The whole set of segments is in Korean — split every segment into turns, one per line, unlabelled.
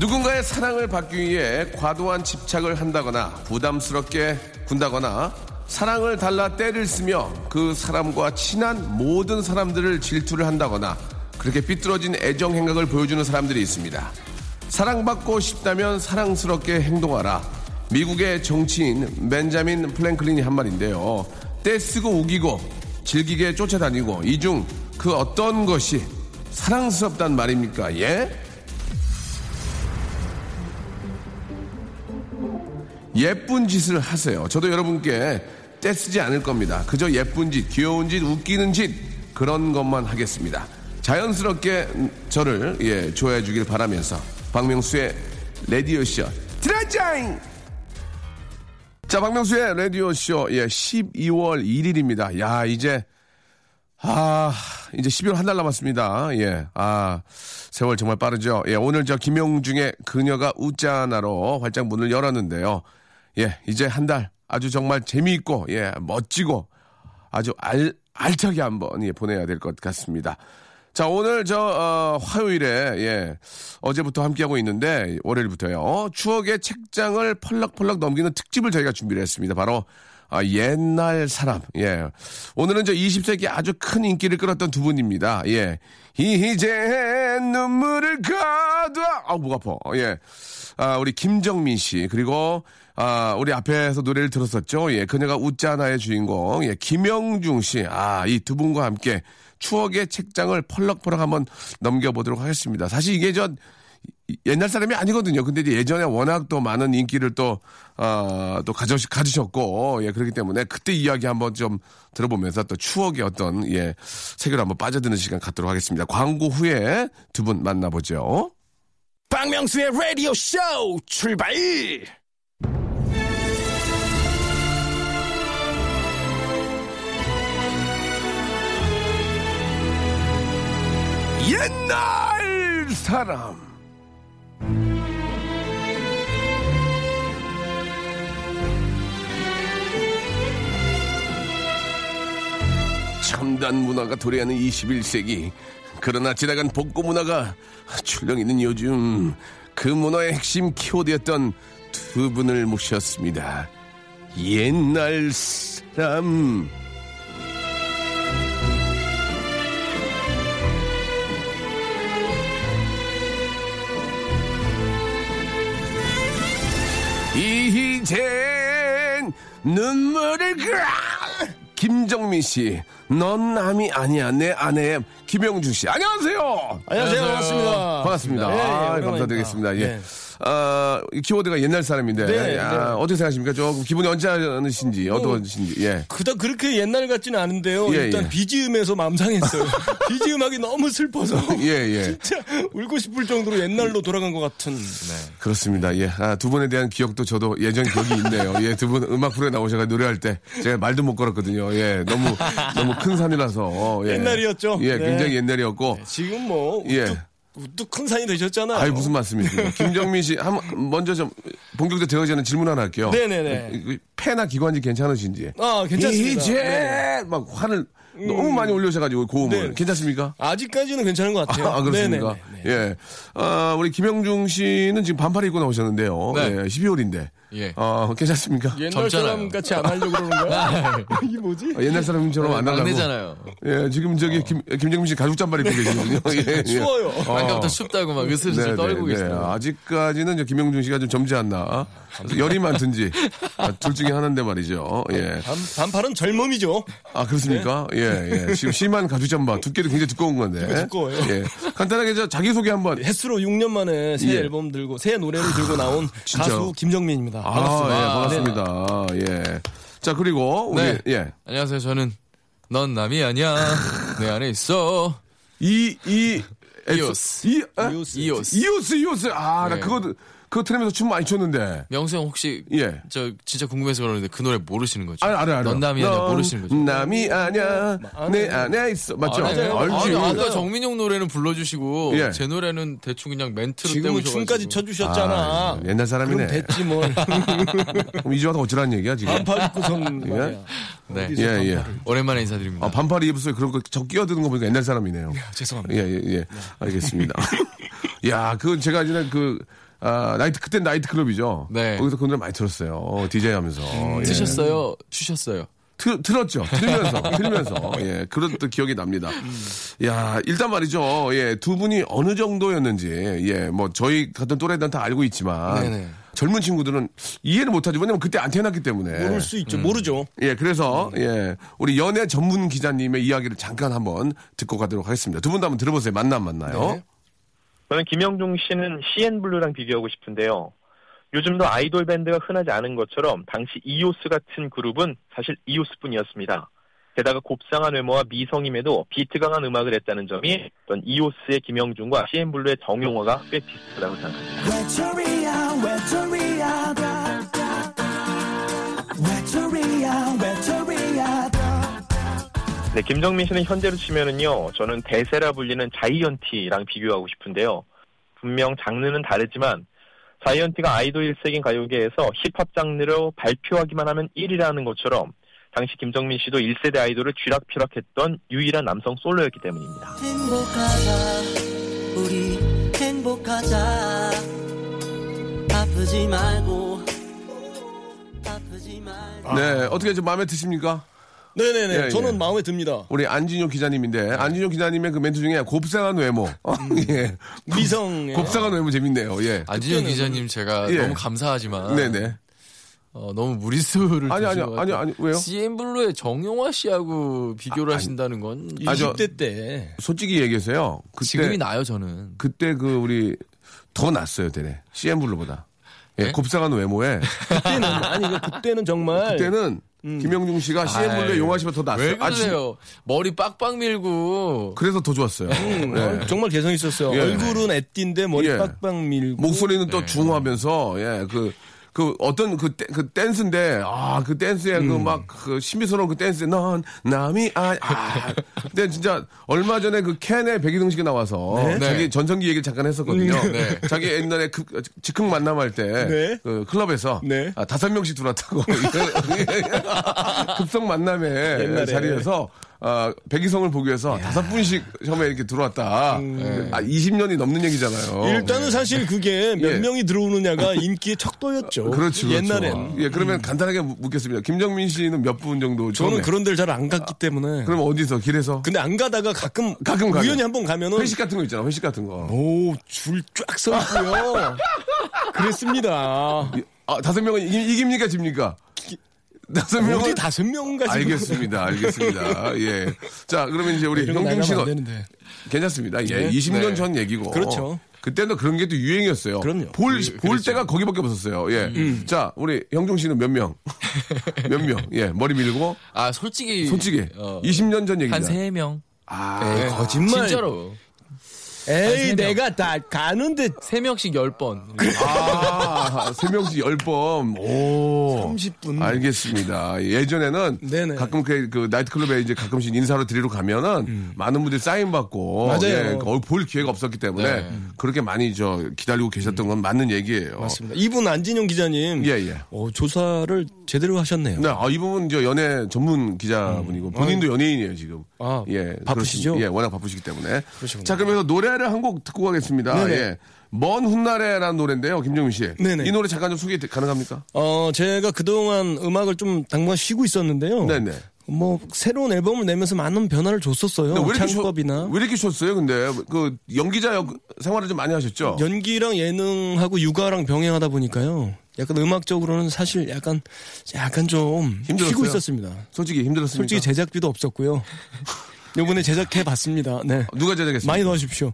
누군가의 사랑을 받기 위해 과도한 집착을 한다거나 부담스럽게 군다거나 사랑을 달라 때를 쓰며 그 사람과 친한 모든 사람들을 질투를 한다거나 그렇게 삐뚤어진 애정 행각을 보여주는 사람들이 있습니다. 사랑받고 싶다면 사랑스럽게 행동하라. 미국의 정치인 벤자민 플랭클린이 한 말인데요. 떼쓰고 우기고 즐기게 쫓아다니고 이 중 그 어떤 것이 사랑스럽단 말입니까? 예? 예쁜 짓을 하세요. 저도 여러분께 떼쓰지 않을 겁니다. 그저 예쁜 짓, 귀여운 짓, 웃기는 짓 그런 것만 하겠습니다. 자연스럽게 저를 예, 좋아해 주길 바라면서 박명수의 라디오쇼 드라자잉! 자, 박명수의 라디오쇼 예, 12월 1일입니다. 야, 이제 아, 이제 12월 한 달 남았습니다. 예. 아, 세월 정말 빠르죠. 예, 오늘 저 김용중의 그녀가 웃자나로 활짝 문을 열었는데요. 예, 이제 한 달 아주 정말 재미있고, 예, 멋지고 아주 알, 알차게 한번 예, 보내야 될 것 같습니다. 자, 오늘 저, 어, 화요일에, 예, 어제부터 함께하고 있는데, 월요일부터요. 추억의 책장을 펄럭펄럭 넘기는 특집을 저희가 준비를 했습니다. 바로, 아, 옛날 사람. 예. 오늘은 저 20세기 아주 큰 인기를 끌었던 두 분입니다. 예. 이제 눈물을 가둬. 아우, 목 아파. 예. 아, 우리 김정민 씨. 그리고, 아, 우리 앞에서 노래를 들었었죠. 예. 그녀가 웃자나의 주인공. 예. 김영중 씨. 아, 이 두 분과 함께 추억의 책장을 펄럭펄럭 한번 넘겨보도록 하겠습니다. 사실 이게 저, 옛날 사람이 아니거든요. 근데 이제 예전에 워낙 또 많은 인기를 또, 어, 또 가져, 가지셨고, 예, 그렇기 때문에 그때 이야기 한번 좀 들어보면서 또 추억의 어떤, 예, 세계로 한번 빠져드는 시간 갖도록 하겠습니다. 광고 후에 두 분 만나보죠.
박명수의 라디오 쇼 출발!
옛날 사람. 첨단 문화가 도래하는 21세기. 그러나 지나간 복고 문화가 출렁 있는 요즘 그 문화의 핵심 키워드였던 두 분을 모셨습니다. 옛날 사람. 젠 눈물을 가 김정민 씨, 넌 남이 아니야 내 아내 김영주 씨, 안녕하세요.
안녕하세요. 반갑습니다.
반갑습니다.
네, 예,
아. 감사드리겠습니다. 예.
네.
아, 이 키워드가 옛날 사람인데
네,
야,
네.
어떻게 생각하십니까? 조금 기분이 언짢으신지 어떠신지. 예.
그닥 그렇게 옛날 같지는 않은데요.
예,
일단
예.
BGM에서 마음 상했어요. BGM하기 너무 슬퍼서.
예, 예.
진짜 울고 싶을 정도로 옛날로 돌아간 것 같은. 네.
그렇습니다. 예. 아, 두 분에 대한 기억도 저도 예전 기억이 있네요. 예, 두 분 음악 프로에 나오셔가 노래할 때 제가 말도 못 걸었거든요. 예. 너무, 너무 큰 산이라서. 예.
옛날이었죠.
예,
네.
굉장히 옛날이었고.
지금 뭐 우뚝,
예.
우뚝 큰 산이 되셨잖아요.
아이 무슨 말씀이십니까? 김정민 씨, 한, 먼저 좀 본격적으로 전에 질문 하나 할게요.
네네네.
그 폐나 기관지 괜찮으신지.
아 괜찮습니다.
이제
네.
막 화를 너무 많이 올려셔가지고 고음을
네.
괜찮습니까?
아직까지는 괜찮은 것 같아요.
아, 그렇습니까?
네네네. 네.
예. 아, 우리 김영중 씨는 지금 반팔 입고 나오셨는데요.
네.
예, 12월인데.
예.
어, 괜찮습니까?
옛날
젊잖아요.
사람 같이 안 하려고 그러는 거야? 이게 뭐지?
아, 옛날 사람처럼 안 하려고.
막내잖아요.
예, 지금 저기 김, 김정민 씨 가죽 잠바를 입고 계시거든요. 예, 예.
추워요.
아까부터 춥다고 막 으슬으슬 떨고 계시더라고요.
아직까지는 저 김영중 씨가 좀 젊지 않나. 열이 많든지. 아, 둘 중에 하나인데 말이죠. 예.
반, 반팔은 젊음이죠.
아, 그렇습니까? 예, 예. 지금 심한 가죽 잠바. 두께도 굉장히 두꺼운 건데.
두꺼워요.
예. 간단하게 저 자기 소개 한번.
햇수로 6년 만에 새
예.
앨범 들고 새 노래를 들고 나온
진짜요?
가수 김정민입니다.
아,
반갑습니다.
예, 반갑습니다. 예. 자, 그리고 우리,
네.
예.
안녕하세요. 저는 넌 남이 아니야. 내 안에 있어.
이, 이
이오스.
이, 에?
이오스.
이오스.
이오스, 이오스. 아, 나
네.
그거, 그거 틀으면서 춤 많이 췄는데.
명수 형 혹시
예.
저 진짜 궁금해서 그러는데 그 노래 모르시는 거죠?
아, 알아, 알아.
넌 남이 아니야 모르시는 거죠?
남이 아니야. 내 안에 있어. 맞죠?
알아요.
알지.
아니, 아까 정민용 노래는 불러주시고
예.
제 노래는 대충 그냥 멘트로 때우셔가지고
춤까지 쳐주셨잖아.
아, 옛날 사람이네.
그럼 됐지 뭘.
그럼 이제 와서 어쩌라는 얘기야, 지금?
반팔 입고선 말이야.
네.
예, 예.
오랜만에 인사드립니다.
아, 반팔 입었어요. 그런 거, 저 끼어드는 거 보니까 옛날 사람이네요.
죄송합니다.
예, 예, 예. 알겠습니다. 야, 그, 제가 전에 그, 아, 나이트, 그때 나이트 클럽이죠.
네.
거기서 그 노래 많이 들었어요. 어, 디제이 하면서. 예.
드셨어요? 추셨어요?
틀, 틀었죠. 틀면서, 틀면서. 예, 그런 또 기억이 납니다. 야, 일단 말이죠. 예, 두 분이 어느 정도였는지, 예, 뭐, 저희 같은 또래들은 다 알고 있지만,
네네.
젊은 친구들은 이해를 못하죠. 왜냐면 그때 안 태어났기 때문에.
모를 수 있죠. 모르죠.
예, 그래서, 예, 우리 연예 전문 기자님의 이야기를 잠깐 한번 듣고 가도록 하겠습니다. 두 분도 한번 들어보세요. 만남 만나요.
네.
저는 김형중 씨는 CN블루랑 비교하고 싶은데요. 요즘도 아이돌 밴드가 흔하지 않은 것처럼 당시 이오스 같은 그룹은 사실 이오스뿐이었습니다. 게다가 곱상한 외모와 미성임에도 비트 강한 음악을 했다는 점이 어떤 이오스의 김형중과 CN블루의 정용화가 꽤 비슷하다고 생각합니다. 네, 김정민 씨는 현재로 치면은요, 저는 대세라 불리는 자이언티랑 비교하고 싶은데요. 분명 장르는 다르지만, 자이언티가 아이돌 1세기 가요계에서 힙합 장르로 발표하기만 하면 1위라는 것처럼, 당시 김정민 씨도 1세대 아이돌을 쥐락펴락했던 유일한 남성 솔로였기 때문입니다.
행복하자 우리 행복하자 아프지 말고 아프지 말고
네, 어떻게 좀 마음에 드십니까?
네네네.
예,
저는
예.
마음에 듭니다.
우리 안진효 기자님인데, 안진효 기자님의 그 멘트 중에 곱상한 외모. 어, 예.
미성.
곱상한 외모 재밌네요. 예.
안진영 기자님 제가
예.
너무 감사하지만
네네.
어, 너무 무리수를
아니, 아니, 아니, 아니, 왜요?
CN블루의 정용화 씨하고 비교를 하신다는 건
아, 저-
20대 때.
솔직히 얘기해서요. 그때,
지금이 나요 저는.
그때 그 우리 더 낫어요, 되네. CM블루보다. 예,
네?
곱상한 외모에.
그때는 아니 그 그때는 정말
그때는 김영중 씨가 CM블루의
아이,
용화 씨보다 더 낫어요.
왜 그러세요? 머리 빡빡 밀고
그래서 더 좋았어요.
음,
예.
어, 정말 개성 있었어요.
예.
얼굴은 애띠인데 머리
예.
빡빡 밀고
목소리는
네.
또 중후하면서, 예, 그, 그 어떤 그, 댄- 그 댄스인데, 아, 그 댄스에 그
음.
막그 신비스러운 그 댄스에 넌 남이 아, 아. 근데 진짜 얼마 전에 그 캔의 백이동 씨가 나와서 자기
네.
전성기 얘기를 잠깐 했었거든요.
네.
자기 옛날에 그, 즉흥 만남할 때,
네.
그 클럽에서
네.
아, 다섯 명씩 들어왔다고. 급성 만남의
옛날에.
자리에서 아, 백이성을 보기 위해서 다섯 분씩 처음에 이렇게 들어왔다. 아, 20년이 넘는 얘기잖아요.
일단은 사실 그게 몇
어. 예.
명이 들어오느냐가 인기의 척도였죠.
그렇죠. 그렇죠.
옛날엔.
예, 그러면 간단하게 묻- 묻겠습니다. 김정민 씨는 몇 분 정도 처음에?
저는 그런 데를 잘 안 갔기 때문에.
그럼 어디서 길에서
근데 안 가다가 가끔
가끔 가요.
우연히 한 번 가면은
회식 같은 거 있잖아. 회식 같은 거.
오, 줄 쫙 서 있고요. 그랬습니다.
아, 다섯 명은 이깁, 이깁니까 집니까? 다섯 명은
어디 다섯 명 가지고
알겠습니다. 알겠습니다. 예. 자, 그러면 이제 우리
거
형중 씨가
안 되는데.
괜찮습니다. 예.
네.
20년
네.
전 얘기고.
그렇죠.
그때는 그런 게 또 유행이었어요.
그럼요. 음.
볼,
그-
볼
그렇죠.
때가 거기밖에 없었어요. 예. 자, 우리 형중 씨는 몇 명? 몇 명? 예. 머리 밀고.
아 솔직히
솔직히.
어,
20년 전 얘기다.
한세 명.
아,
에이, 거짓말.
진짜로
에이. 내가 다 가는데
세 명씩 열 번.
아, 세 명씩 열 번. 오.
30분.
알겠습니다. 예전에는
네네.
가끔 그, 그 나이트클럽에 이제 가끔씩 인사로 드리러 가면은 많은 분들이 사인 받고
음. 맞아요.
예, 거의 볼 기회가 없었기 때문에
네.
그렇게 많이 저 기다리고 계셨던 건 맞는 얘기예요.
음. 맞습니다. 이분 안진영 기자님.
예, 예.
어, 조사를 제대로 하셨네요.
네, 아, 이 부분 저 연애 전문 기자분이고 본인도 연예인이에요 지금.
음. 아,
예,
바쁘시죠?
그렇습니다. 예, 워낙 바쁘시기 때문에.
그러시군요.
자, 그러면서 노래를 한 곡 듣고 가겠습니다.
네네.
예, 먼 훗날에라는 노래인데요, 김정민 씨.
네네.
이 노래 잠깐 좀 소개 가능합니까?
어, 제가 그동안 음악을 좀 당분간 쉬고 있었는데요.
네네.
뭐 새로운 앨범을 내면서 많은 변화를 줬었어요.
근데 왜 이렇게 쉬-
창법이나
왜 이렇게 쉬었어요? 근데 그 연기자 역 생활을 좀 많이 하셨죠?
연기랑 예능하고 육아랑 병행하다 보니까요. 약간 음악적으로는 사실 약간 약간 좀
힘들었어요?
쉬고 있었습니다.
솔직히 힘들었습니까?
솔직히 제작비도 없었고요. 요번에 제작해 봤습니다. 네.
누가 제작했습니까?
많이 넣어주십시오.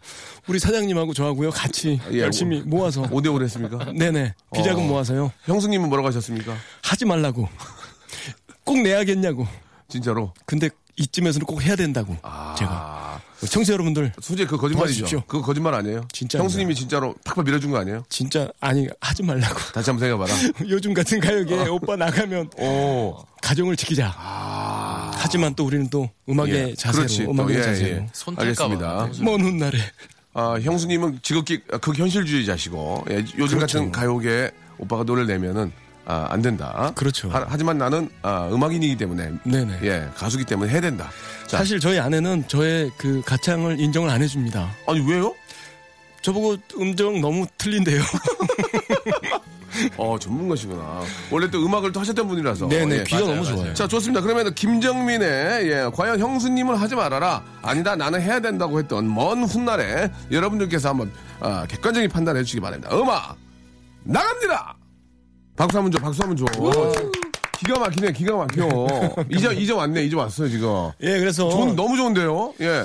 우리 사장님하고 저하고요. 같이
예,
열심히 모아서.
5대5로 했습니까?
네네. 비자금
어.
모아서요.
형수님은 뭐라고 하셨습니까?
하지 말라고. 꼭 내야겠냐고.
진짜로?
근데 이쯤에서는 꼭 해야 된다고.
아,
제가. 청취자 여러분들
솔직히 그 거짓말이죠.
도와주십시오.
그거 거짓말 아니에요?
진짜입니다.
형수님이 진짜로 팍팍 밀어준 거 아니에요?
진짜 아니 하지 말라고.
다시 한번 생각해봐라.
요즘 같은 가요계에 오빠 나가면
오.
가정을 지키자. 하지만 또 우리는 또 음악의
아. 예.
자세로,
그렇지. 또,
음악의
예,
자세로.
예. 알겠습니다.
봐.
먼 훗날에
아, 형수님은 지극히 극현실주의자시고 예, 요즘
그렇죠.
같은 가요계에 오빠가 노래를 내면은 아, 안 된다.
그렇죠.
하, 지만 나는 아, 음악인이기 때문에
네네.
예 가수기 때문에 해야 된다. 자,
사실 저희 아내는 저의 그 가창을 인정을 안 해줍니다.
아니 왜요?
저보고 음정 너무 틀린데요.
어 전문가시구나. 원래 또 음악을 또 하셨던 분이라서.
네네
예.
귀가
맞아요,
너무
맞아요.
좋아요.
자 좋습니다. 그러면 김정민의 예, 과연 형수님은 하지 말아라. 아니다 나는 해야 된다고 했던 먼 훗날에 여러분들께서 한번 아, 객관적인 판단해 주시기 바랍니다. 음악 나갑니다. 박수 한번 줘. 박수 한번 줘. 기가 막히네. 기가 막혀. 이제 이제 왔네. 이제 왔어요 지금.
예, 그래서
좋은 너무 좋은데요. 예.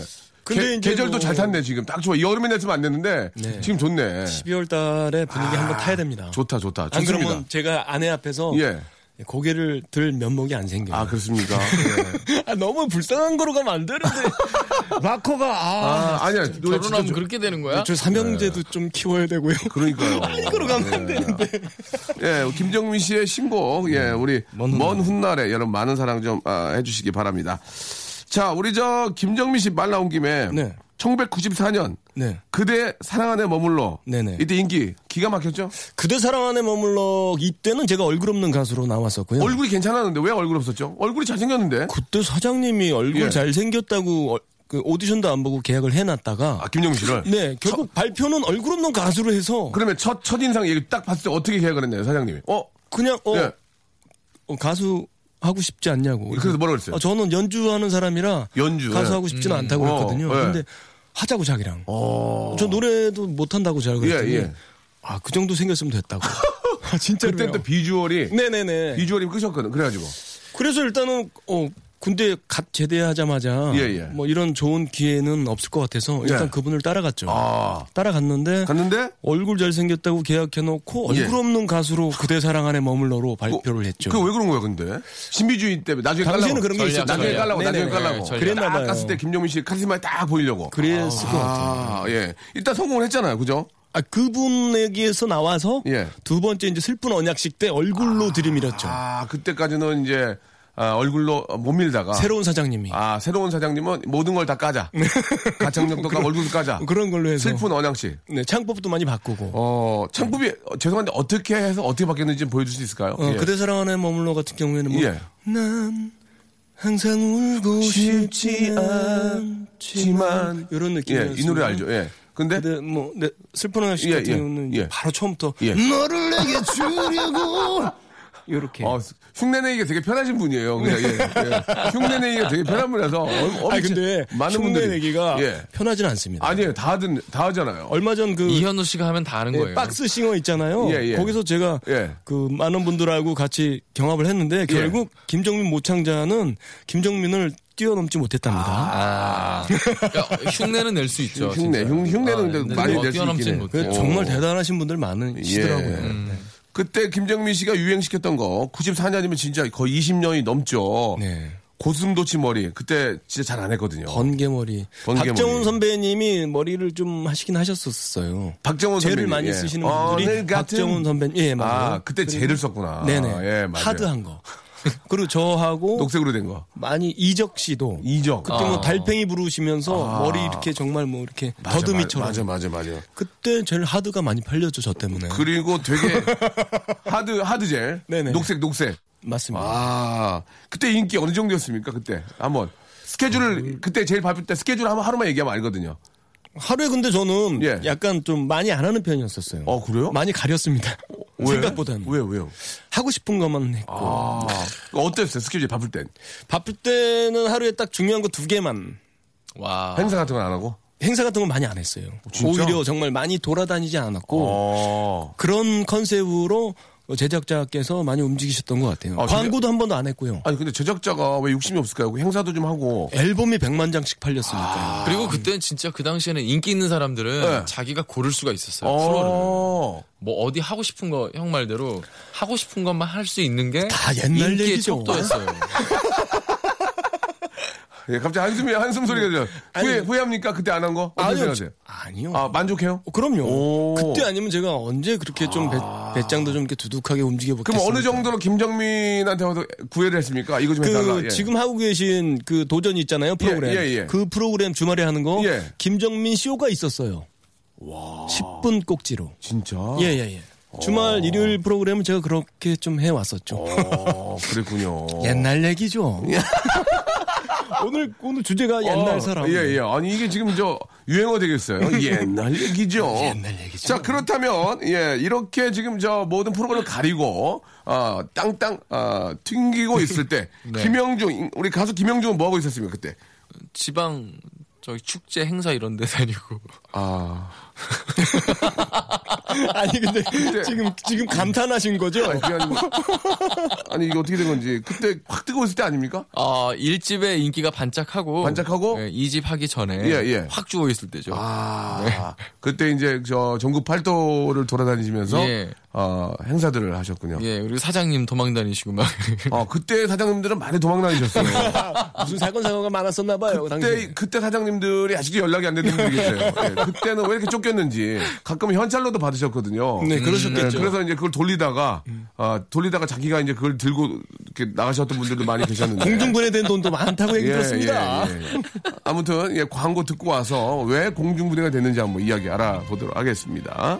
근데
계,
이제
계절도
뭐-
잘 탔네 지금 딱 좋아. 여름에 냈으면 안 됐는데
네.
지금 좋네.
12월 달에 분위기 한번 타야 됩니다.
좋다 좋다.
안
좋습니다.
그러면 제가 아내 앞에서
예.
고개를 들 면목이 안 생겨요.
아 그렇습니까? 예.
아, 너무 불쌍한 거로 가면 안 되는데. 마커가, 아.
아 아니야
결혼하면
좋-
그렇게 되는 거야?
저 삼형제도 좀 키워야 되고요.
그러니까요.
이거로 가면 안 되는데.
예, 김정민 씨의 신곡, 예, 우리 먼,
먼
훗날에 여러분 많은 사랑 좀 아, 해주시기 바랍니다. 자, 우리 저 김정민 씨 말 나온 김에
네.
1994년
네.
그대 사랑 안에 머물러
네네.
이때 인기 기가 막혔죠?
그대 사랑 안에 머물러 이때는 제가 얼굴 없는 가수로 나왔었고요.
얼굴이 괜찮았는데 왜 얼굴 없었죠? 얼굴이 잘생겼는데.
그때 사장님이 얼굴
예.
잘생겼다고 어- 그 오디션도 안 보고 계약을 해놨다가
아, 김정민 씨를.
네 결국 발표는 얼굴 없는 가수로 해서
그러면 첫, 첫인상 얘기 딱 봤을 때 어떻게 계약을 했나요, 사장님이? 어?
그냥 어,
예.
어, 가수 하고 싶지 않냐고.
그래서 뭐라 그랬어요?
어, 저는 연주하는 사람이라
연주.
가수
예.
하고 싶지는
음.
않다고
어,
그랬거든요.
예.
근데 하자고 자기랑.
어.
저 노래도 못 한다고 자기가 그랬더니
예, 예.
아, 그 정도 생겼으면 됐다고. 아, 진짜로요.
그때 또 비주얼이,
네네네.
비주얼이 끄셨거든. 그래 가지고.
그래서 일단은 어 군대 갓 제대하자마자
예, 예.
뭐 이런 좋은 기회는 없을 것 같아서 일단
예.
그분을 따라갔죠.
아.
따라갔는데
갔는데?
얼굴 잘생겼다고 계약해놓고
예.
얼굴 없는 가수로 그대 사랑 안에 머물러로 발표를 했죠.
그 왜 그런 거야, 근데? 신비주의 때문에 나중에
당시에는. 그런 게 있었죠.
나중에. 깔라고, 나중에
네네.
깔라고.
전략.
그랬나
딱
봐요.
깠을 때 김정민 씨 카리스마에 딱 보이려고.
그랬을 것 같아요.
아, 예. 일단 성공을 했잖아요. 그죠?
아, 그분에게서 나와서
예.
두 번째 이제 슬픈 언약식 때 얼굴로 들이밀었죠.
아, 그때까지는 이제, 아, 얼굴로 못 밀다가.
새로운 사장님이
아, 새로운 사장님은 모든 걸 다 까자. 가창력도 까고 얼굴도 까자.
그런 걸로 해서
슬픈 언양씨.
네, 창법도 많이 바꾸고
어, 창법이, 어, 죄송한데 어떻게 해서 어떻게 바뀌었는지 좀 보여줄 수 있을까요?
어,
예.
그대 사랑 안에 머물러 같은 경우에는 뭐
예.
난 항상 울고 싶지 않지만 이런
예,
느낌이었어요.
이 노래 알죠? 예. 근데,
근데 뭐 네, 슬픈 언약식
예,
같은
예,
경우는
예.
바로 처음부터
예.
너를 내게 주려고 이렇게
어, 흉내 내기가 되게 편하신 분이에요. 그냥, 예, 예. 흉내 내기가 되게 편한 분이라서. 얼-
아니 근데
많은 분들이.
흉내내기가
예.
편하진 않습니다.
아니에요. 다 하든, 다 하잖아요.
얼마 전 그
이현우 씨가 하면 다 하는
예,
거예요.
박스 싱어 있잖아요.
예, 예.
거기서 제가
예.
그 많은 분들하고 같이 경합을 했는데 결국 김정민 모창자는 김정민을 뛰어넘지 못했답니다.
아, 그러니까 흉내는 낼 수 있죠.
흉내,
진짜.
흉, 흉내는
아,
근데 많이 뭐낼수 있긴 해.
못해요.
그 정말 대단하신 분들 많으시더라고요.
예.
네.
그때 김정민 씨가 유행시켰던 거 94년이면 진짜 거의 20년이 넘죠.
네.
고슴도치 머리 그때 진짜 잘 안 했거든요.
번개머리.
번개머리.
박정훈 선배님이 머리를 좀 하시긴 하셨었어요.
박정훈 선배님,
많이
예.
쓰시는 분들이
같은-
박정훈 선배님. 예, 맞아요.
아 그때 젤을 썼구나.
네네.
예, 맞아요.
하드한 거. 그리고 저하고
녹색으로 된 거.
많이 이적 씨도
이적.
그때 뭐
아.
달팽이 부르시면서 머리 이렇게 정말 뭐 이렇게
맞아,
더듬이처럼
맞아, 맞아, 맞아.
그때 제일 하드가 많이 팔렸죠 저 때문에
그리고 되게 하드 하드 젤.
네네.
녹색 녹색.
맞습니다.
아 그때 인기 어느 정도였습니까 그때 한번 스케줄을 그때 제일 바쁠 때 스케줄 한번 하루만 얘기하면 알거든요.
하루에 근데 저는
예.
약간 좀 많이 안 하는 편이었었어요.
어 그래요?
많이 가렸습니다.
왜?
생각보다는
왜요 왜요?
하고 싶은 것만 했고
아 어땠어요 스케줄 바쁠 땐
바쁠 때는 하루에 딱 중요한 거 두 개만
와.
행사 같은 건 안 하고?
행사 같은 건 많이 안 했어요.
진짜?
오히려 정말 많이 돌아다니지 않았고
어.
그런 컨셉으로 제작자께서 많이 움직이셨던 것 같아요.
아, 근데-
광고도 한 번도 안 했고요.
아니 근데 제작자가 왜 욕심이 없을까요? 행사도 좀 하고.
앨범이 100만 장씩 팔렸으니까요.
그리고 그때는 진짜 그 당시에는 인기 있는 사람들은
네.
자기가 고를 수가 있었어요. 프로를.
어.
뭐 어디 하고 싶은 거 형 말대로 하고 싶은 것만 할 수 있는 게
다 옛날 얘기죠.
척도였어요.
예, 갑자기 한숨이 한숨 소리가 들려. 후회
아니,
후회합니까? 그때 안 한 거?
아니요,
생각하세요?
아니요.
아 만족해요?
어, 그럼요.
오.
그때 아니면 제가 언제 그렇게 좀 배, 배짱도 좀 이렇게 두둑하게 움직여
그럼
보겠습니까?
어느 정도로 김정민한테 와서 구애를 했습니까? 이거 좀 해달라.
그
예.
지금 하고 계신 그 도전 있잖아요 프로그램.
예, 예.
그 프로그램 주말에 하는 거
예.
김정민 쇼가 있었어요. 10분 꼭지로.
진짜.
예 예 예. 주말 일요일 프로그램은 제가 그렇게 좀 해왔었죠.
어, 그랬군요.
옛날 얘기죠. 오늘 오늘 주제가 옛날
어,
사람.
예, 예. 아니, 이게 지금 저 유행어 되겠어요. 옛날 얘기죠.
옛날 얘기죠.
자, 그렇다면, 예, 이렇게 지금 저 모든 프로그램을 가리고, 어, 땅땅, 어, 튕기고 있을 때,
네.
김영중, 우리 가수 김영중은 뭐 하고 있었습니까, 그때?
지방 저기 축제 행사 이런 데 다니고.
아.
아니 근데 지금 지금 감탄하신 거죠?
아니, 그게 아니고. 아니, 이게 어떻게 된 건지. 그때 확 뜨고 있을 때 아닙니까?
아, 1집의 인기가 반짝하고
반짝하고?
네, 2집 하기 전에
예, 예.
확 죽어 있을 때죠.
아. 그때 이제 저 전국 팔도를 돌아다니시면서,
예.
어, 행사들을 하셨군요.
예, 그리고 사장님 도망 다니시고 막
어, 그때 사장님들은 많이 도망 다니셨어요.
무슨 사건 사고가 많았었나 봐요.
그때
당시에.
그때 사장님들이 아직도 연락이 안 되는 분들이 계세요. 예, 그때는 왜 이렇게 쫓겼는지 가끔 현찰로도 받으셨거든요.
네, 그러셨겠죠.
예, 그래서 이제 그걸 돌리다가 아, 돌리다가 자기가 이제 그걸 들고 이렇게 나가셨던 분들도 많이 계셨는데.
공중분해 된 돈도 많다고 얘기
예,
들었습니다.
예, 예. 아무튼 예, 광고 듣고 와서 왜 공중분해가 됐는지 한번 이야기 알아보도록 하겠습니다.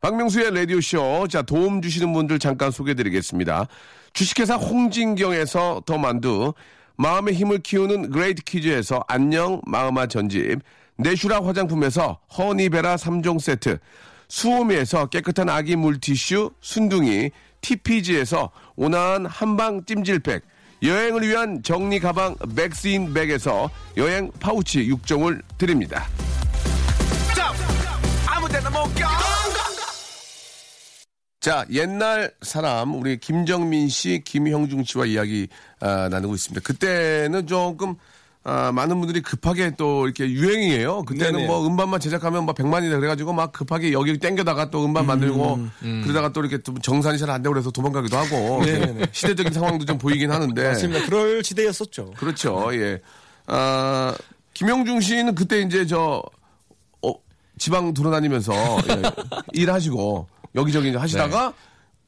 박명수의 라디오쇼. 자, 도움 주시는 분들 잠깐 소개해 드리겠습니다. 주식회사 홍진경에서 더 만두, 마음의 힘을 키우는 그레이트 북스에서 안녕 마음아 전집, 내슈라 화장품에서 허니베라 3종 세트, 수오미에서 깨끗한 아기 물티슈 순둥이, TPG에서 온화한 한방 찜질팩, 여행을 위한 정리 가방 맥스인 백에서 여행 파우치 6종을 드립니다. 자, 옛날 사람, 우리 김정민 씨, 김형중 씨와 이야기 아, 나누고 있습니다. 그때는 조금, 아, 많은 분들이 급하게 또 이렇게 유행이에요. 그때는
네네.
뭐 음반만 제작하면 막 100만이다 그래가지고 막 급하게 여기 땡겨다가 또 음반 만들고 그러다가 또 이렇게 좀 정산이 잘 안 되고 그래서 도망가기도 하고. 시대적인 상황도 좀 보이긴 하는데.
맞습니다. 그럴 시대였었죠.
그렇죠. 예. 아, 김영중 씨는 그때 이제 저, 어, 지방 돌아다니면서 예, 일하시고 여기저기 하시다가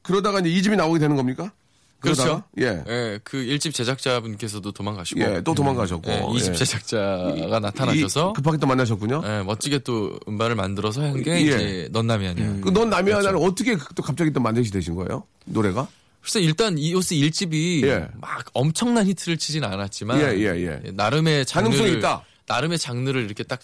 그러다가 이제 이 집이 나오게 되는 겁니까? 그러다가? 예.
예, 그 1집 제작자분께서도 도망가시고
예, 또 도망가셨고.
예, 2집
예.
제작자가 나타나셔서
이- 급하게 또 만나셨군요.
예, 멋지게 또 음반을 만들어서 한게
예.
이제 넌 남이 아니야.
그넌 남이 하나를 어떻게 그- 또 갑자기 또 만드시 되신 거예요? 노래가?
글쎄 일단 이오스 1집이
예.
막 엄청난 히트를 치진 않았지만
예, 예, 예.
나름의 장르를
가능성이 있다.
나름의 장르를 이렇게 딱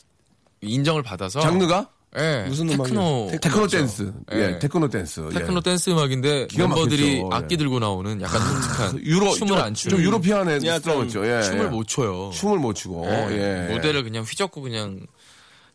인정을 받아서
장르가?
예,
무슨
테크노
테크노 댄스. 예,
예.
테크노 댄스. 예.
테크노 댄스 음악인데 멤버들이
막히죠. 예.
악기 들고 나오는 약간 독특한
유로,
춤을
좀,
안 추는
좀 European스러웠죠. 예,
춤을
예.
못 춰요.
춤을 못 추고.
예.
예.
무대를 그냥 휘젓고 그냥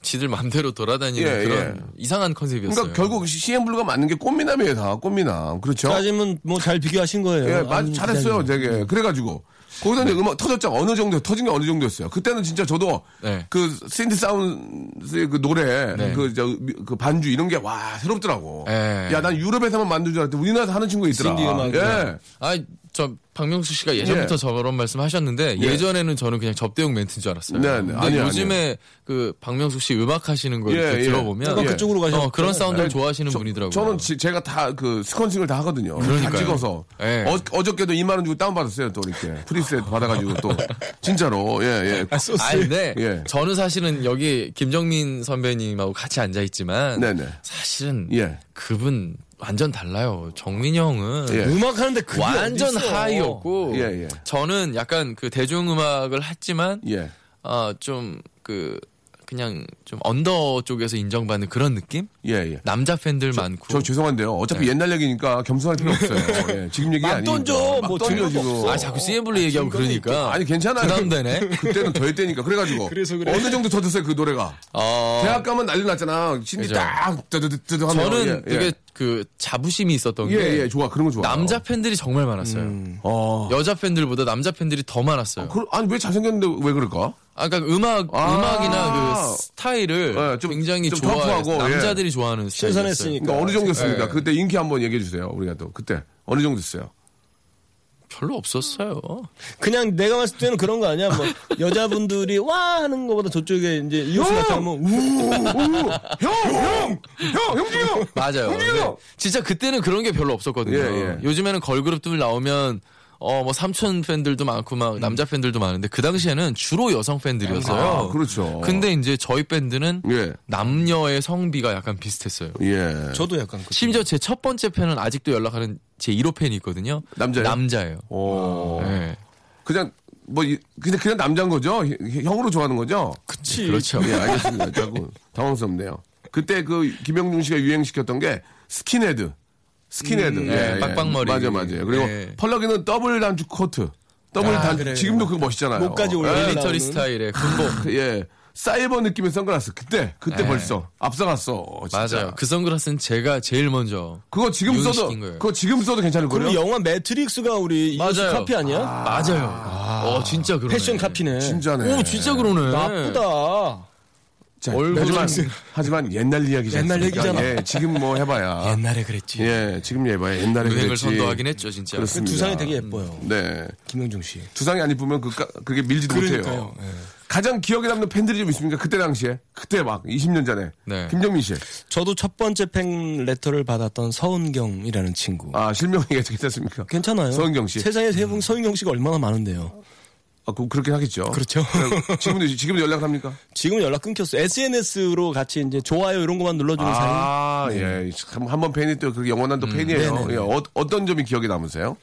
지들 맘대로 돌아다니는
예,
그런
예.
이상한 컨셉이었어요.
그러니까 결국 CN블루가 맞는 게 꽃미남이에요, 다. 꽃미남. 그렇죠?
따지면 뭐 잘 비교하신 거예요.
예, 맞,
안
잘했어요,
기다리고.
되게. 그래가지고. 거기서 이제 음악 터졌죠. 어느 정도, 터진 게 어느 정도였어요. 그때는 진짜 저도
네.
그 신디 사운드의 그 노래,
네.
그, 저, 그 반주 이런 게 와, 새롭더라고.
예.
야, 난 유럽에서만 만든 줄 알았더니 우리나라에서 하는 친구 있더라. 예.
아, 저 박명수 씨가 예전부터
예.
저런 말씀하셨는데
예.
예. 전에는 저는 그냥 접대용 멘트인 줄 알았어요.
네, 네. 아니요,
요즘에 그 박명수 씨 음악 하시는 거
예,
이렇게
예.
들어보면
약간
그쪽으로 가셨-
어, 그런 사운드를
아니,
좋아하시는
저-
분이더라고요.
저는 지- 제가 다 그 sequencing을 다 하거든요. 다
그러니까요.
찍어서.
예.
어, 어저께도 2만 원 주고 다운 받았어요, 또 이렇게. 프리셋 받아가지고 또. 진짜로, 예, 예.
아, 근데
예.
저는 사실은 여기 김정민 선배님하고 같이 앉아 있지만
네네.
사실은
예.
그분 완전 달라요. 정민이 형은
예.
음악 하는데 그게
완전. 하이였고
예, 예.
저는 약간 그 대중음악을 했지만
예.
어, 좀그 그냥 좀 언더 쪽에서 인정받는 그런 느낌?
예, 예.
남자 팬들 많고.
저 죄송한데요. 어차피 옛날 얘기니까 겸손할 필요 없어요. 예, 지금 얘기
막
아니니까.
던져. 막뭐
던져 지금.
아 자꾸 CM블리 얘기하고 그러니까.
아니 괜찮아요.
부담되네.
그때는 더 했대니까 그래가지고
그래서 그래.
어느 정도 더 됐어요 그 노래가.
어,
대학 가면 난리 났잖아. 신디
그죠.
딱 뜨드드드 하면.
저는
예, 예.
되게 그 자부심이 있었던
예,
게
예, 좋아. 그런 거 좋아.
남자 팬들이 정말 많았어요.
어.
여자 팬들보다 남자 팬들이 더 많았어요.
그, 아니 왜 잘생겼는데 왜 그럴까?
아, 그러니까 음악
아.
음악이나 그 스타일을
예, 좀-
굉장히
좀
좋아해요.
터프하고, 예.
남자들이 좋아하는 스타일이었어요.
신선했으니까.
그러니까 어느 정도였습니까?
예.
그때 인기 한번 얘기해 주세요. 우리가 또 그때 어느 정도였어요?
별로 없었어요.
그냥 내가 봤을 때는 그런 거 아니야. 뭐 여자분들이 와 하는 것보다 저쪽에 이제 이웃이 나타나면 우
형, 형, 형, 형준이 형.
맞아요. 근데
형.
진짜 그때는 그런 게 별로 없었거든요.
예, 예.
요즘에는 걸그룹들 나오면 어 뭐 삼촌 팬들도 많고 막 남자 팬들도 많은데 그 당시에는 주로 여성 팬들이었어요.
아, 그렇죠.
근데 이제 저희 밴드는
예,
남녀의 성비가 약간 비슷했어요.
예.
저도 약간 그
심지어 제 첫 번째 팬은 아직도 연락하는 제 1호 팬이 있거든요.
남자요?
남자예요.
오.
네.
그냥 뭐 이- 그냥 그냥 남자인 거죠? 형- 형으로 좋아하는 거죠?
그치.
그렇죠.
예, 알겠습니다. 자꾸 당황스럽네요. 그때 그 김형중 씨가 유행시켰던 게 스킨헤드. 스킨헤드.
네, 빡빡머리.
맞아, 맞아요. 그리고
네.
펄럭이는 더블 단추 코트. 더블
아,
단추.
그래요.
지금도 그거 멋있잖아요.
목까지 올라가.
예,
밀리터리? 스타일의 군복.
예. 사이버 느낌의 선글라스. 그때, 그때
네.
벌써 앞서갔어. 진짜.
맞아요. 그 선글라스는 제가 제일 먼저.
그거 지금 써도,
거예요.
그거 지금 써도 괜찮을 거예요?
영화 매트릭스가 우리
맞아요.
카피 아니야?
맞아요. 어, 진짜 그러네.
패션 카피네.
진짜네.
오, 진짜 그러네.
나쁘다.
자,
얼굴은-
하지만, 하지만 옛날 이야기죠.
옛날 얘기잖아.
예, 지금 뭐 해봐야.
옛날에 그랬지.
예, 지금 해봐야 옛날에
유행을
그랬지.
선도하긴 했죠, 진짜.
그렇습니다.
두상이 되게 예뻐요.
네.
김영중 씨.
두상이 안 이쁘면 그, 그게 밀지도 못해요.
그러니까요. 예.
가장 기억에 남는 팬들이 좀 있습니까? 그때 당시에. 그때 막 20년 전에.
네.
김정민 씨.
저도 첫 번째 팬 레터를 받았던 서은경이라는 친구.
아, 실명이 괜찮습니까?
괜찮아요.
서은경 씨.
세상에 세분 서은경 씨가 얼마나 많은데요.
아, 그, 그렇게 하겠죠.
그렇죠.
지금도, 지금도 연락합니다.
지금 연락 끊겼어요. SNS로 같이 이제 좋아요 이런 것만 눌러주는 사이.
아, 예. 한, 한번 팬이 또 그렇게 영원한 또 팬이에요.
네네.
예. 어, 어떤 점이 기억에 남으세요?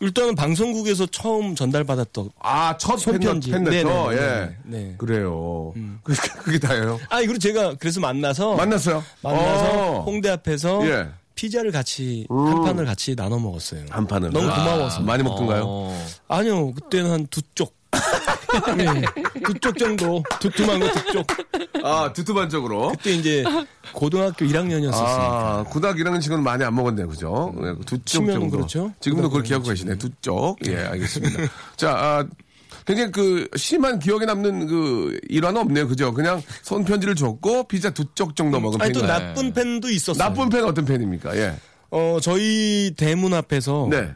일단은 방송국에서 처음 전달받았던.
아, 첫
손편지.
팬, 팬 레터.
네네,
예.
네.
그래요. 그, 그게 다예요.
아, 그리고 제가 그래서 만나서
만났어요?
만나서
어.
홍대 앞에서
예.
피자를 같이 한 판을 같이 나눠 먹었어요.
한 판을.
너무
아,
고마워서.
많이 먹던가요?
어.
아니요, 그때는 한 두 쪽. 네, 두쪽 정도. 두툼한 거 두 쪽.
아, 두툼한적으로.
그때 이제 고등학교 1학년이었었으니까.
아, 고등학교 1학년 친구는 많이 안 먹었네요. 그죠? 네, 두쪽 정도.
그렇죠.
지금도 그걸
고등학교
기억하고 계시네. 두 쪽. 예, 알겠습니다. 자, 아, 굉장히 그 심한 기억에 남는 그 일화는 없네요. 그죠? 그냥 손편지를 줬고 피자 두 쪽 정도 먹은
아니, 또. 나쁜 팬도 있었어요.
나쁜 팬 어떤 팬입니까? 예.
어, 저희 대문 앞에서.
네.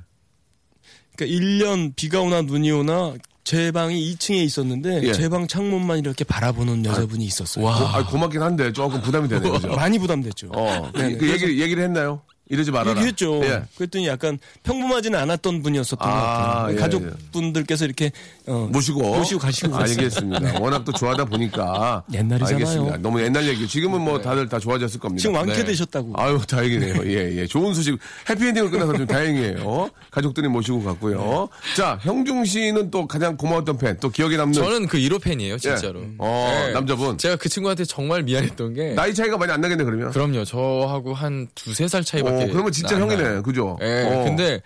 그러니까 1년 비가 오나 눈이 오나 제 방이 2층에 있었는데
예.
제방 창문만 이렇게 바라보는 여자분이 있었어요.
고, 아, 고맙긴 한데 조금 부담이 되네요. 그죠?
많이 부담됐죠.
어, 그,
네네.
그 얘기, 얘기를 했나요? 이러지 말아라.
얘기했죠.
예.
그랬더니 약간 평범하지는 않았던 분이었었던
아,
것 같아요.
예,
가족분들께서 이렇게 어,
모시고
모시고 가시고
알겠습니다. 워낙 또 좋아하다 보니까
옛날이잖아요.
알겠습니다. 너무 옛날 얘기. 지금은 뭐 다들 다 좋아졌을 겁니다.
지금 왕쾌
네.
되셨다고.
아유 다행이네요. 예, 예. 좋은 소식. 해피엔딩으로 끝나서 좀 다행이에요. 가족들이 모시고 갔고요. 자, 형중 씨는 또 가장 고마웠던 팬, 또 기억에 남는
저는 그 1호 팬이에요, 진짜로.
예. 어, 남자분.
제가 그 친구한테 정말 미안했던 게.
나이 차이가 많이 안 나겠네 그러면.
그럼요. 저하고 한 두세 살 차이밖에.
어, 그러면 진짜
안
형이네.
나요.
그죠?
예.
어.
근데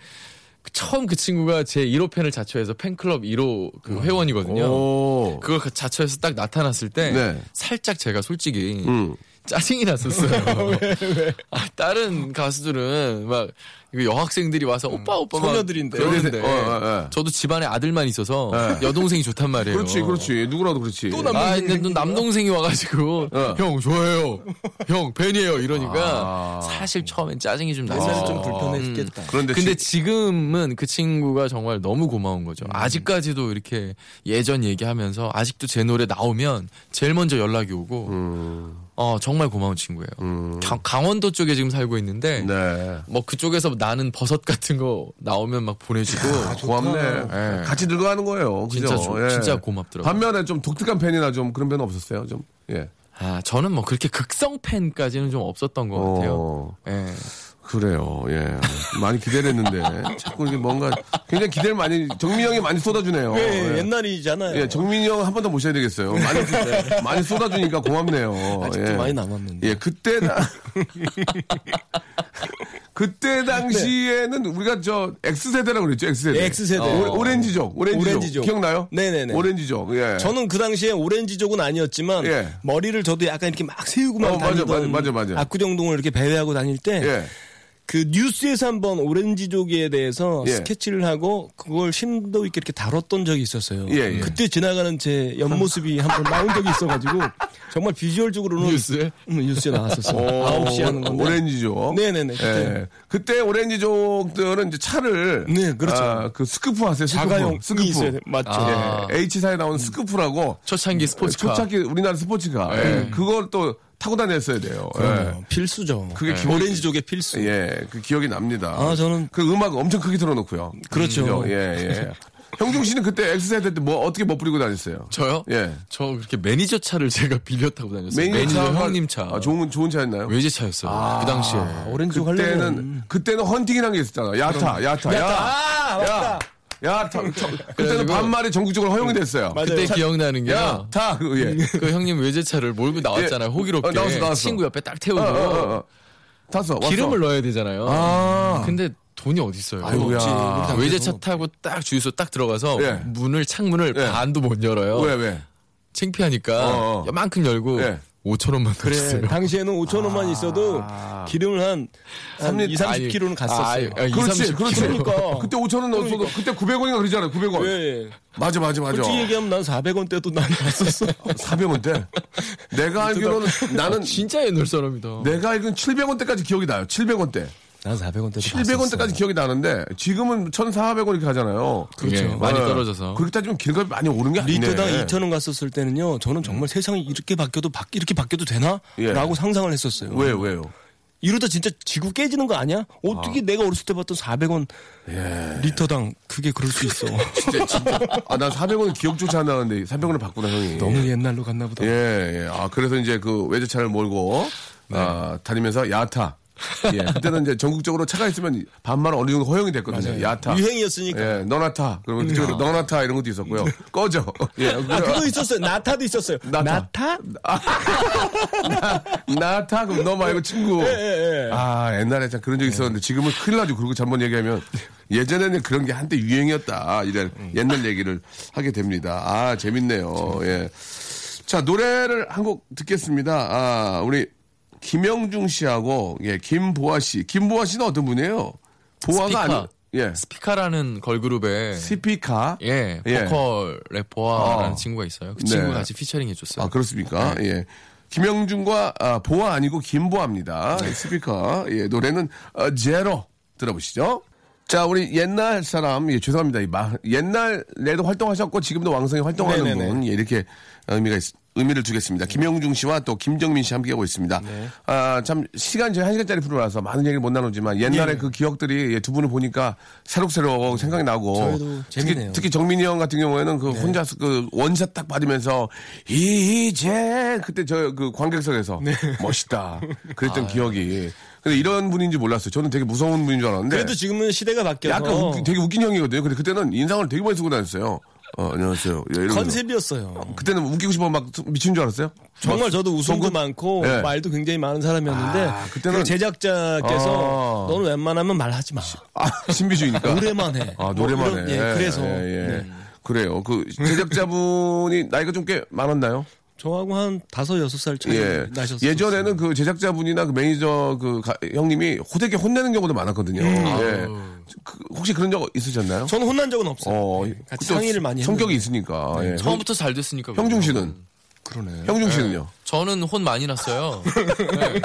처음 그 친구가 제 1호 팬을 자처해서 팬클럽 1호 그 회원이거든요.
오.
그걸 그 자처해서 딱 나타났을 때
네.
살짝 제가 솔직히
음.
짜증이 났었어요. 아, 다른 가수들은 막 이거 여학생들이 와서 오빠 오빠 막
소녀들인데.
그러는데
어, 어, 어.
저도 집안에 아들만 있어서
네.
여동생이 좋단 말이에요.
그렇지, 그렇지. 누구라도 그렇지.
또 남-
아, 또 남동생이 와가지고
어.
형 좋아해요, 형 팬이에요 이러니까
아.
사실 처음엔 짜증이 좀
옛날에
났어요.
좀 불편했겠다.
그런데
근데
지-
지금은 그 친구가 정말 너무 고마운 거죠. 아직까지도 이렇게 예전 얘기하면서 아직도 제 노래 나오면 제일 먼저 연락이 오고,
음.
어 정말 고마운 친구예요. 강, 강원도 쪽에 지금 살고 있는데,
네.
뭐 그쪽에서 나는 버섯 같은 거 나오면 막 보내주고,
고맙네.
예.
같이 늙어가는 거예요. 그죠?
진짜 좋-
예.
진짜 고맙더라고요.
반면에 좀 독특한 팬이나 좀 그런 팬은 없었어요. 좀 예.
아 저는 뭐 그렇게 극성 팬까지는 좀 없었던 것 같아요.
어.
예.
그래요. 예. 많이 기대를 했는데 자꾸 이게 뭔가 굉장히 기대를 많이 정민이 형이 많이 쏟아주네요.
왜
예.
옛날이잖아요.
예, 정민이 형 한 번 더 모셔야 되겠어요. 많이 많이 쏟아주니까 고맙네요.
아직도
예.
많이 남았는데.
예, 그때 나 그때 당시에는 우리가 저 X 세대라고 그랬죠. X 세대.
X 세대.
오, 오렌지족. 오렌지족.
오렌지족.
기억나요?
네네네.
오렌지족. 예.
저는 그 당시에 오렌지족은 아니었지만
예.
머리를 저도 약간 이렇게 막 세우고만
어, 맞아,
다니던
맞아, 맞아, 맞아.
압구정동을 이렇게 배회하고 다닐 때
예.
그 뉴스에서 한번 오렌지족에 대해서
예.
스케치를 하고 그걸 심도 있게 이렇게 다뤘던 적이 있었어요.
예, 예.
그때 지나가는 제 옆모습이 한번 나온 적이 있어가지고 정말 비주얼적으로는
뉴스에?
음, 뉴스에 나왔었어요.
오,
9시 하는 건데.
오렌지족.
네네네, 그때.
예. 그때 오렌지족들은 이제 차를.
네, 그렇죠.
아, 그 스쿠프 하세요. 스쿠프.
자가용
스쿠프.
있어야 돼. 맞죠.
아.
예. H사에 나오는 스쿠프라고.
초창기 스포츠카.
초창기 우리나라 스포츠카. 예. 그걸 또 타고 다녔어야 돼요. 예.
그럼요. 필수죠.
그게
네.
기본-
오렌지족의 필수.
예, 그 기억이 납니다.
아, 저는-
그 음악 엄청 크게 틀어놓고요.
그렇죠.
그죠? 예, 예. 형중 씨는 그때 X세대 때 뭐 어떻게 멋부리고 다녔어요?
저요?
예.
저 그렇게 매니저 차를 제가 빌려 타고 다녔어요.
매니저 차가-
형님 차.
아, 좋은 좋은 차였나요?
외제차였어요. 그 당시에.
오렌지족
그때는
하려면
그때는 헌팅이라는 게 있었잖아. 야타, 야타, 야,
아, 맞다.
야, 타. 그때는
그래가지고-
반말이 전국적으로 허용이 됐어요.
맞아요.
그때
차-
기억나는 게요.
야, 타. 그, 예.
그 형님 외제차를 몰고 나왔잖아요.
예.
호기롭게.
어, 나왔어, 나왔어.
친구 옆에 딱
어,
태우고
어, 어, 어. 탔어. 왔어.
기름을 넣어야 되잖아요.
아.
근데 돈이 어디 있어요?
아이고야.
외제차 타고 딱 주유소 딱 들어가서
예.
문을 창문을
예.
반도 못 열어요.
왜, 왜?
창피하니까
어, 어.
요만큼 열고
예.
5천 원만
그래.
넣었어요.
당시에는 5천 원만 있어도 기름을 한,
한삼 리-
2, 30km는 갔었어요.
아, 아, 이-
그렇지,
30
그렇지.
그러니까.
그때 5천 원 넣었어도 그때 900원인가 그러잖아요. 900원.
예.
맞아, 맞아, 맞아.
솔직히 얘기하면 난 400원 때도 난 갔었어.
400원대? 내가 알기로는 나는
진짜 옛날 사람이다.
내가 알기로는 700원대까지 기억이 나요. 700원대.
난 400원 때도
700원대까지 기억이 나는데 지금은 1,400원 이렇게 하잖아요.
그게 많이
어,
떨어져서.
그렇게 따지면 기름값이 많이 오른 게 아니네.
리터당 2,000원 갔었을 때는요, 저는 정말 세상이 이렇게 바뀌어도 바, 이렇게 바뀌어도 되나?
예.
라고 상상을 했었어요.
왜요, 왜요?
이러다 진짜 지구 깨지는 거 아니야? 어떻게 내가 어렸을 때 봤던 400원 리터당 그게 그럴 수 있어.
진짜, 진짜. 아, 난 400원은 기억조차 안 나는데 300원을 바꾸나, 형이.
너무 옛날로 갔나 보다.
예, 예. 아, 그래서 이제 그 외제차를 몰고, 아, 다니면서 야타. 예. 그때는 이제 전국적으로 차가 있으면 반말 어느 정도 허용이 됐거든요. 야타.
유행이었으니까.
예, 너나 타. 그러면 그쪽으로 너나 타 이런 것도 있었고요. 꺼져. 예.
아, 그거 있었어요. 나타도 있었어요.
나타.
나타?
나 타? 그럼 너 말고 친구.
예, 예.
아, 옛날에 참 그런 적 있었는데 지금은 큰일 나죠. 그리고 잘못 얘기하면 예전에는 그런 게 한때 유행이었다. 이런 옛날 얘기를 하게 됩니다. 아, 재밌네요. 예. 자, 노래를 한 곡 듣겠습니다. 아, 우리 김영중 씨하고 예, 김보아 씨. 김보아 씨는 어떤 분이에요? 보아가
스피카.
아니 예.
스피카라는 걸그룹에
스피카.
예,
예.
보컬 래퍼라는
아.
친구가 있어요. 그
네.
친구가 같이 피처링 해줬어요.
아, 그렇습니까? 예. 김영준과 아, 보아 아니고 김보아입니다. 스피카. 예, 노래는 어, 제로 들어보시죠. 자, 우리 옛날 사람, 예, 죄송합니다. 이 마- 옛날에도 활동하셨고 지금도 왕성히 활동하는
네네네.
분, 예, 이렇게 의미가 있, 의미를 두겠습니다. 김영중 씨와 또 김정민 씨 함께하고 있습니다.
네.
아, 참, 시간 저희 한 시간짜리 프로라서 많은 얘기를 못 나누지만 옛날에
예.
그 기억들이 예, 두 분을 보니까 새록새록 생각이 나고.
저희도
특히,
재밌네요. 네.
특히 정민이 형 같은 경우에는 그 혼자서 그 원샷 딱 받으면서 이제 그때 저 그 관객석에서
네.
멋있다.
아.
그랬던 기억이. 근데 이런 분인지 몰랐어요. 저는 되게 무서운 분인 줄 알았는데.
그래도 지금은 시대가 바뀌어서
약간 웃기- 되게 웃긴 형이거든요. 근데 그때는 인상을 되게 많이 쓰고 다녔어요. 어, 안녕하세요. 예, 이러면서.
컨셉이었어요.
그때는 웃기고 싶어 막 미친 줄 알았어요?
정말
막
저도 웃음도
속은?
많고
예.
말도 굉장히 많은 사람이었는데
아, 그때는-
그 제작자께서
아.
너는 웬만하면 말하지 마.
아, 신비주의니까.
노래만 해.
아,
뭐
노래만
이런-
해.
예, 그래서
예, 예.
네.
그래요. 그 제작자분이 나이가 좀 꽤 많았나요?
저하고 한 다섯 여섯 살 차이
예.
나셨어요.
예전에는 그 제작자분이나 그 매니저 그 가- 형님이 호되게 혼내는 경우도 많았거든요. 예. 그- 혹시 그런 적 있으셨나요?
저는 혼난 적은 없어요.
어,
네, 같이 상의를 많이
성격이
했는데.
있으니까. 예.
처음부터 잘 됐으니까.
형, 중 씨는?
그러네.
형중 씨는요?
저는 혼 많이 났어요. 네.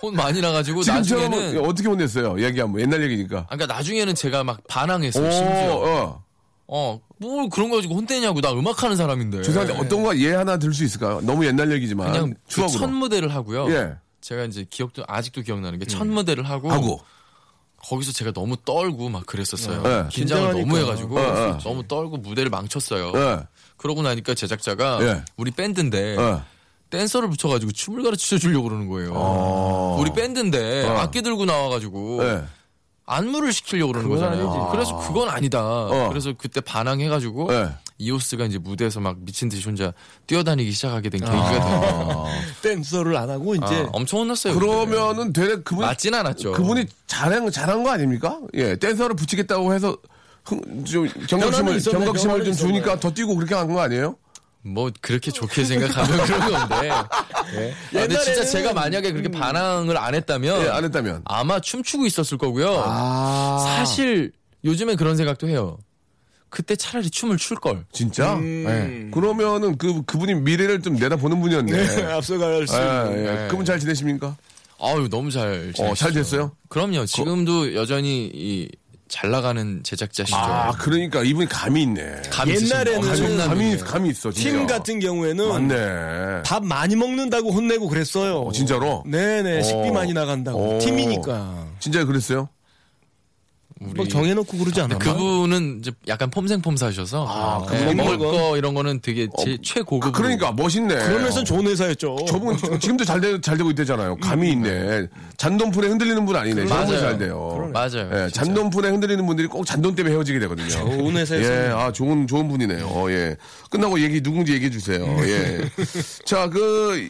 혼 많이 나가지고 나중에는
어떻게 혼냈어요? 얘기 한번 옛날 얘기니까.
아, 그러니까 나중에는 제가 막 반항했어요.
오,
심지어.
어.
어, 뭘 그런 거 가지고 혼내냐고 나 음악하는 사람인데.
죄송한데 어떤 거 예 하나 들 수 있을까요? 너무 옛날 얘기지만.
그냥 그
추억으로.
첫 무대를 하고요.
예.
제가 이제 기억도 아직도 기억나는 게첫 무대를 하고,
하고.
거기서 제가 너무 떨고 막 그랬었어요.
네.
긴장을
긴장하니까.
너무 해가지고
어, 어.
너무 떨고 무대를 망쳤어요.
예.
그러고 나니까 제작자가
예.
우리 밴드인데
어.
댄서를 붙여가지고 춤을 가르쳐 주려고 그러는 거예요.
어.
우리 밴드인데
어.
악기 들고 나와가지고
네.
안무를 시키려고 그러는 거잖아요.
아니지.
그래서 그건 아니다. 그래서 그때 반항해가지고
네.
이오스가 이제 무대에서 막 미친 듯이 혼자 뛰어다니기 시작하게 된 계기가 돼요.
댄서를 안 하고 이제
아, 엄청 혼났어요.
그러면은 되레 그분
맞진 않았죠.
그분이 잘한 잘한 거 아닙니까? 예, 댄서를 붙이겠다고 해서 흥, 좀 경각심을 경각심을 좀. 주니까 더 뛰고 그렇게 한 거 아니에요?
뭐 그렇게 좋게 생각하면 그런 건데. 예. 아, 근데 진짜 제가 만약에 그렇게 반항을 안 했다면
예, 안 했다면.
아마 춤추고 있었을 거고요.
아.
사실 요즘에 그런 생각도 해요. 그때 차라리 춤을 출 걸.
진짜?
음.
예. 그러면은 그 그분이 미래를 좀 내다보는 분이었네.
네, 앞서갈 수
예,
있는.
예.
네.
그분 잘 지내십니까?
아유 너무 잘.
어, 잘. 됐어요?
그럼요. 지금도 여전히 이 잘 나가는 제작자시죠.
아, 그러니까 이분이 감이 있네.
감이
옛날에는.
감이, 감이. 감이 있어, 진짜.
팀 같은 경우에는
맞네.
밥 많이 먹는다고 혼내고 그랬어요.
어, 진짜로?
네네 식비
어.
많이 나간다고
어.
팀이니까
진짜 그랬어요?
우리
뭐 정해놓고 그러지 않았나?
그분은 이제 약간 폼생폼사셔서
아,
예,
그분
먹을 거 이런 거는 되게 제 최고급.
아, 그러니까 멋있네.
그러면서 좋은 회사였죠.
저분 지금도 잘, 되, 잘 되고 있대잖아요. 감이 있네. 잔돈풀에 흔들리는 분 아니네.
맞아요.
잘 돼요.
맞아요.
예. 잔돈풀에 흔들리는 분들이 꼭 잔돈 때문에 헤어지게 되거든요.
좋은 회사에서
예, 아, 좋은, 좋은 분이네요. 어, 예. 끝나고 얘기, 누군지 얘기해 주세요. 예. 자, 그,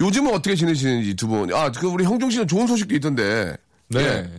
요즘은 어떻게 지내시는지 두 분. 아, 그, 우리 형중 씨는 좋은 소식도 있던데.
네.
예.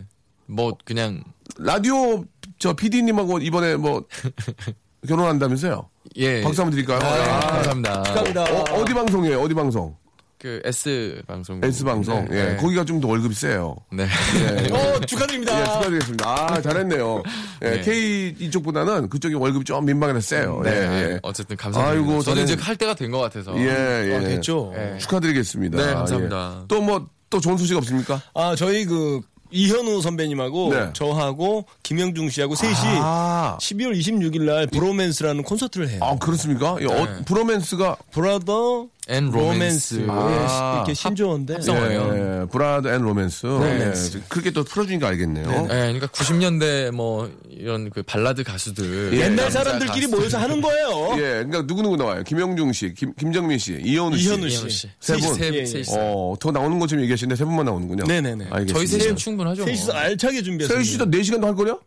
뭐 그냥
라디오, 저, PD님하고 이번에 뭐, 결혼한다면서요?
예.
박수 한번 드릴까요?
아,
아,
감사합니다.
축하합니다.
어, 디 방송이에요? 어디 방송?
그 S 방송.
S 방송.
네.
예.
네.
거기가 좀 더 월급이 세요.
네.
예.
어 축하드립니다.
예, 축하드리겠습니다. 아, 잘했네요. 예,
네.
K 이쪽보다는 그쪽이 월급이 좀 민망해서 세요.
네.
예, 예.
어쨌든 감사합니다.
아이고,
저는
저는-
이제 할 때가 된 것 같아서.
예, 예.
아, 됐죠.
예.
축하드리겠습니다.
네, 감사합니다.
또 뭐, 또 좋은 소식 없습니까?
아 저희 그 이현우 선배님하고
네.
저하고 김영중 씨하고 셋이
아,
12월 26일 날 브로맨스라는 콘서트를 해요.
아, 그렇습니까? 예, 어,
네.
브로맨스가
brother and romance.
예,
아.
이렇게 신조어인데.
합성어예요.
예,
brother and romance.
예, 그렇게 또 풀어주니까 알겠네요.
네, 그러니까 90년대 뭐 이런 그 발라드 가수들
예.
옛날 사람들끼리
가수.
모여서 하는 거예요.
예, 그러니까 누구누구 나와요? 김영중 씨, 김, 김정민 씨, 이현우 씨.
이현우 씨.
씨.
세 분.
세,
예,
세,
예.
세,
어, 더 나오는 것좀 얘기하시는데 세 분만 나오는군요.
네네네.
알겠습니다.
저희 셋이면 충분하죠. 뭐.
셋이서 알차게 준비했어요.
씨도 4시간도 할 거냐?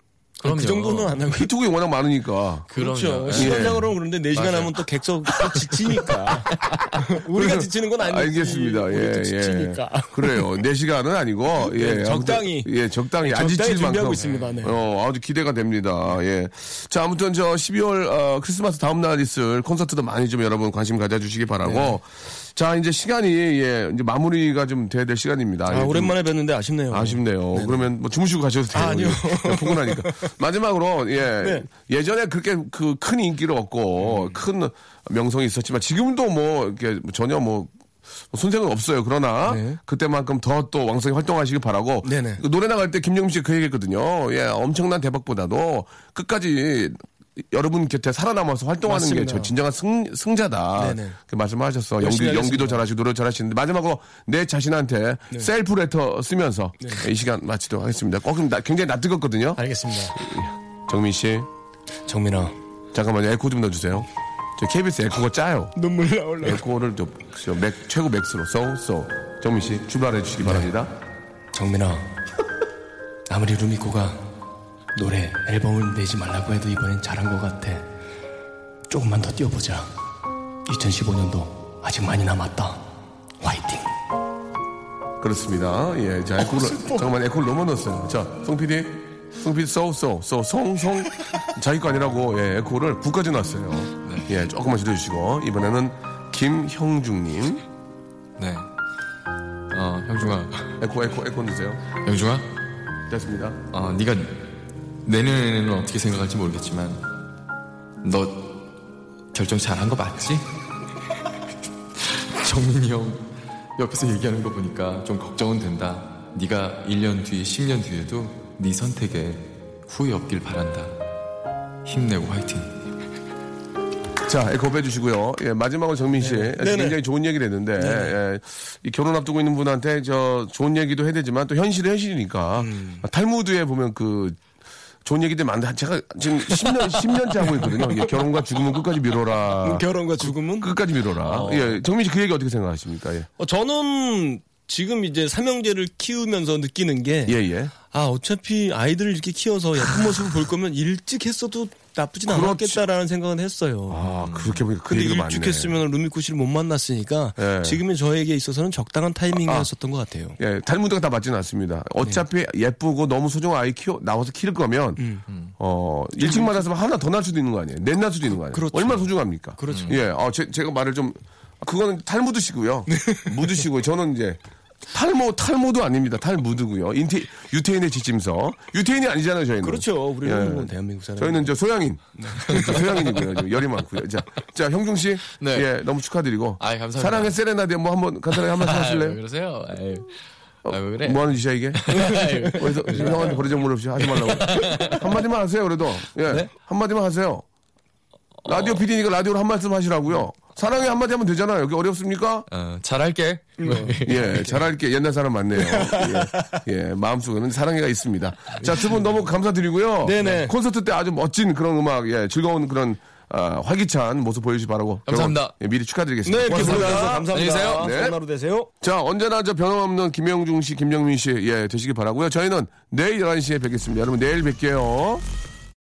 그럼요.
그 정도는 안 하고.
히트곡이 워낙 많으니까.
그렇죠.
그럼요. 예.
그런데 4시간
맞아요.
하면 또 객석 또 지치니까. 우리가 지치는 건 아니지.
알겠습니다. 예, 예.
지치니까.
그래요. 4시간은 아니고, 예.
네, 적당히.
아무튼, 예, 적당히. 안
적당히
지칠
준비하고
만큼.
있습니다. 네.
어, 아주 기대가 됩니다. 예. 자, 아무튼 저 12월, 어, 크리스마스 다음 날 있을 콘서트도 많이 좀 여러분 관심 가져주시기 바라고.
네.
자, 이제 시간이, 예, 이제 마무리가 좀 돼야 될 시간입니다. 예,
아,
좀
오랜만에 뵀는데 아쉽네요.
아쉽네요. 그러면 뭐 주무시고 가셔도 돼요.
아, 아니요.
예, 포근하니까. 마지막으로 예
네.
예전에 그렇게 그 큰 인기를 얻고
음.
큰 명성이 있었지만 지금도 뭐 이렇게 전혀 뭐 손색은 없어요. 그러나
네.
그때만큼 더 또 왕성히 활동하시길 바라고
네네.
그 노래 나갈 때 김영민 씨가 그 얘기했거든요. 예, 엄청난 대박보다도 끝까지 여러분 곁에 살아남아서 활동하는 게. 저 진정한 승, 승자다.
네네.
그 말씀하셨어. 연기, 연기도
하겠습니다.
잘하시고 노래 잘하시는데 마지막으로 내 자신한테
네.
셀프 레터 쓰면서 이 시간 마치도록 하겠습니다. 꼭 나- 굉장히 낯뜨겁거든요.
알겠습니다.
정민 씨,
정민아.
잠깐만요. 에코 좀 넣어주세요. 저 KBS 에코가 짜요.
눈물 나올라.
에코를 좀, 저 맥, 최고 max로, 쏘, 쏘. 정민 씨, 출발해 주시기 바랍니다.
정민아. 아무리 루미코가 노래 앨범을 내지 말라고 해도 이번엔 잘한 것 같아. 조금만 더 뛰어보자. 2015년도 아직 많이 남았다. 화이팅.
그렇습니다. 예, 자, 에코를, 잠깐만, 에코를 너무 넣었어요. 자, 송 PD. 송 PD, 쏘, 쏘, 쏘, 송, 송. 자기 거 아니라고, 예, 에코를 9까지 놨어요. 예, 조금만 줄여주시고, 이번에는 김형중님.
네. 어, 형중아.
에코, 에코, 에코 넣으세요.
형중아.
됐습니다.
어, 네가 내년에는 어떻게 생각할지 모르겠지만 너 결정 잘 한 거 맞지? 정민이 형 옆에서 얘기하는 거 보니까 좀 걱정은 된다. 네가 1년 뒤에 10년 뒤에도 네 선택에 후회 없길 바란다. 힘내고 화이팅.
자, 에코 빼주시고요. 예, 마지막으로 정민 씨.
네네.
굉장히 좋은 얘기를 했는데, 예, 이 결혼 앞두고 있는 분한테 저 좋은 얘기도 해야 되지만 또 현실은 현실이니까.
음.
탈무드에 보면 그, 좋은 얘기들 많은데 제가 지금 10년 10년째 하고 있거든요. 예, 결혼과 죽음은 끝까지 미뤄라.
결혼과 죽음은?
끝까지 미뤄라. 예, 정민 씨 그 얘기 어떻게 생각하십니까? 예,
어, 저는 지금 이제 삼형제를 키우면서 느끼는 게
예. 예.
아, 어차피 아이들을 이렇게 키워서 예쁜 모습을 볼 거면 일찍 했어도 나쁘진
그렇지.
않았겠다라는 생각은 했어요.
아, 그렇게 보니까 그
근데 일찍
많네.
했으면 루미코 씨를 못 만났으니까
예.
지금의 저에게 있어서는 적당한 타이밍이었었던 것 같아요.
예, 탈무드가 다 맞지는 않습니다. 어차피
네.
예쁘고 너무 소중한 아이 키워 나와서 키울 거면
음.
어 일찍 만났으면 하나 더날 수도 있는 거 아니에요? 넷날 수도 있는 거 아니에요?
그렇죠.
얼마나 소중합니까?
그렇죠.
예, 어, 제, 제가 말을 좀 그거는 탈무드시고요.
네.
무드시고요. 저는 이제 탈모 탈모도 아닙니다. 탈무드고요. 인태 유태인의 지침서. 유태인이 아니잖아요, 저희는.
그렇죠. 우리는
예.
뭐 대한민국 사람.
저희는 저 소양인. 소양인이고요. 좀 열이 많고요. 자, 자 형중 씨,
네.
예, 너무 축하드리고.
아이, 감사합니다.
사랑의 세레나데 뭐 한번 간단하게 한 말씀
아, 왜
하실래요?
그러세요? 아유, 아, 왜 그래?
뭐 하는 짓이야 이게? 어디서 형한테 버리장물 없이 하지 말라고. 한마디만 하세요 그래도. 예, 한마디만 하세요. 라디오 PD니까 라디오로 한 말씀 하시라고요. 사랑해 한마디 하면 되잖아요. 여기 어렵습니까?
어, 잘할게.
예, 잘할게. 옛날 사람 맞네요. 예, 예, 마음속에는 사랑해가 있습니다. 자, 두 분 너무 감사드리고요.
네네.
콘서트 때 아주 멋진 그런 음악, 예, 즐거운 그런 아, 활기찬 모습 보여주시 기 바라고.
감사합니다.
예, 미리 축하드리겠습니다.
네,
고맙습니다.
감사합니다.
안녕히 계세요.
네.
좋은 하루 되세요.
자, 언제나 저 변함없는 김영중 씨, 김영민 씨, 예, 되시길 바라고요. 저희는 내일 11시에 뵙겠습니다. 여러분, 내일 뵐게요.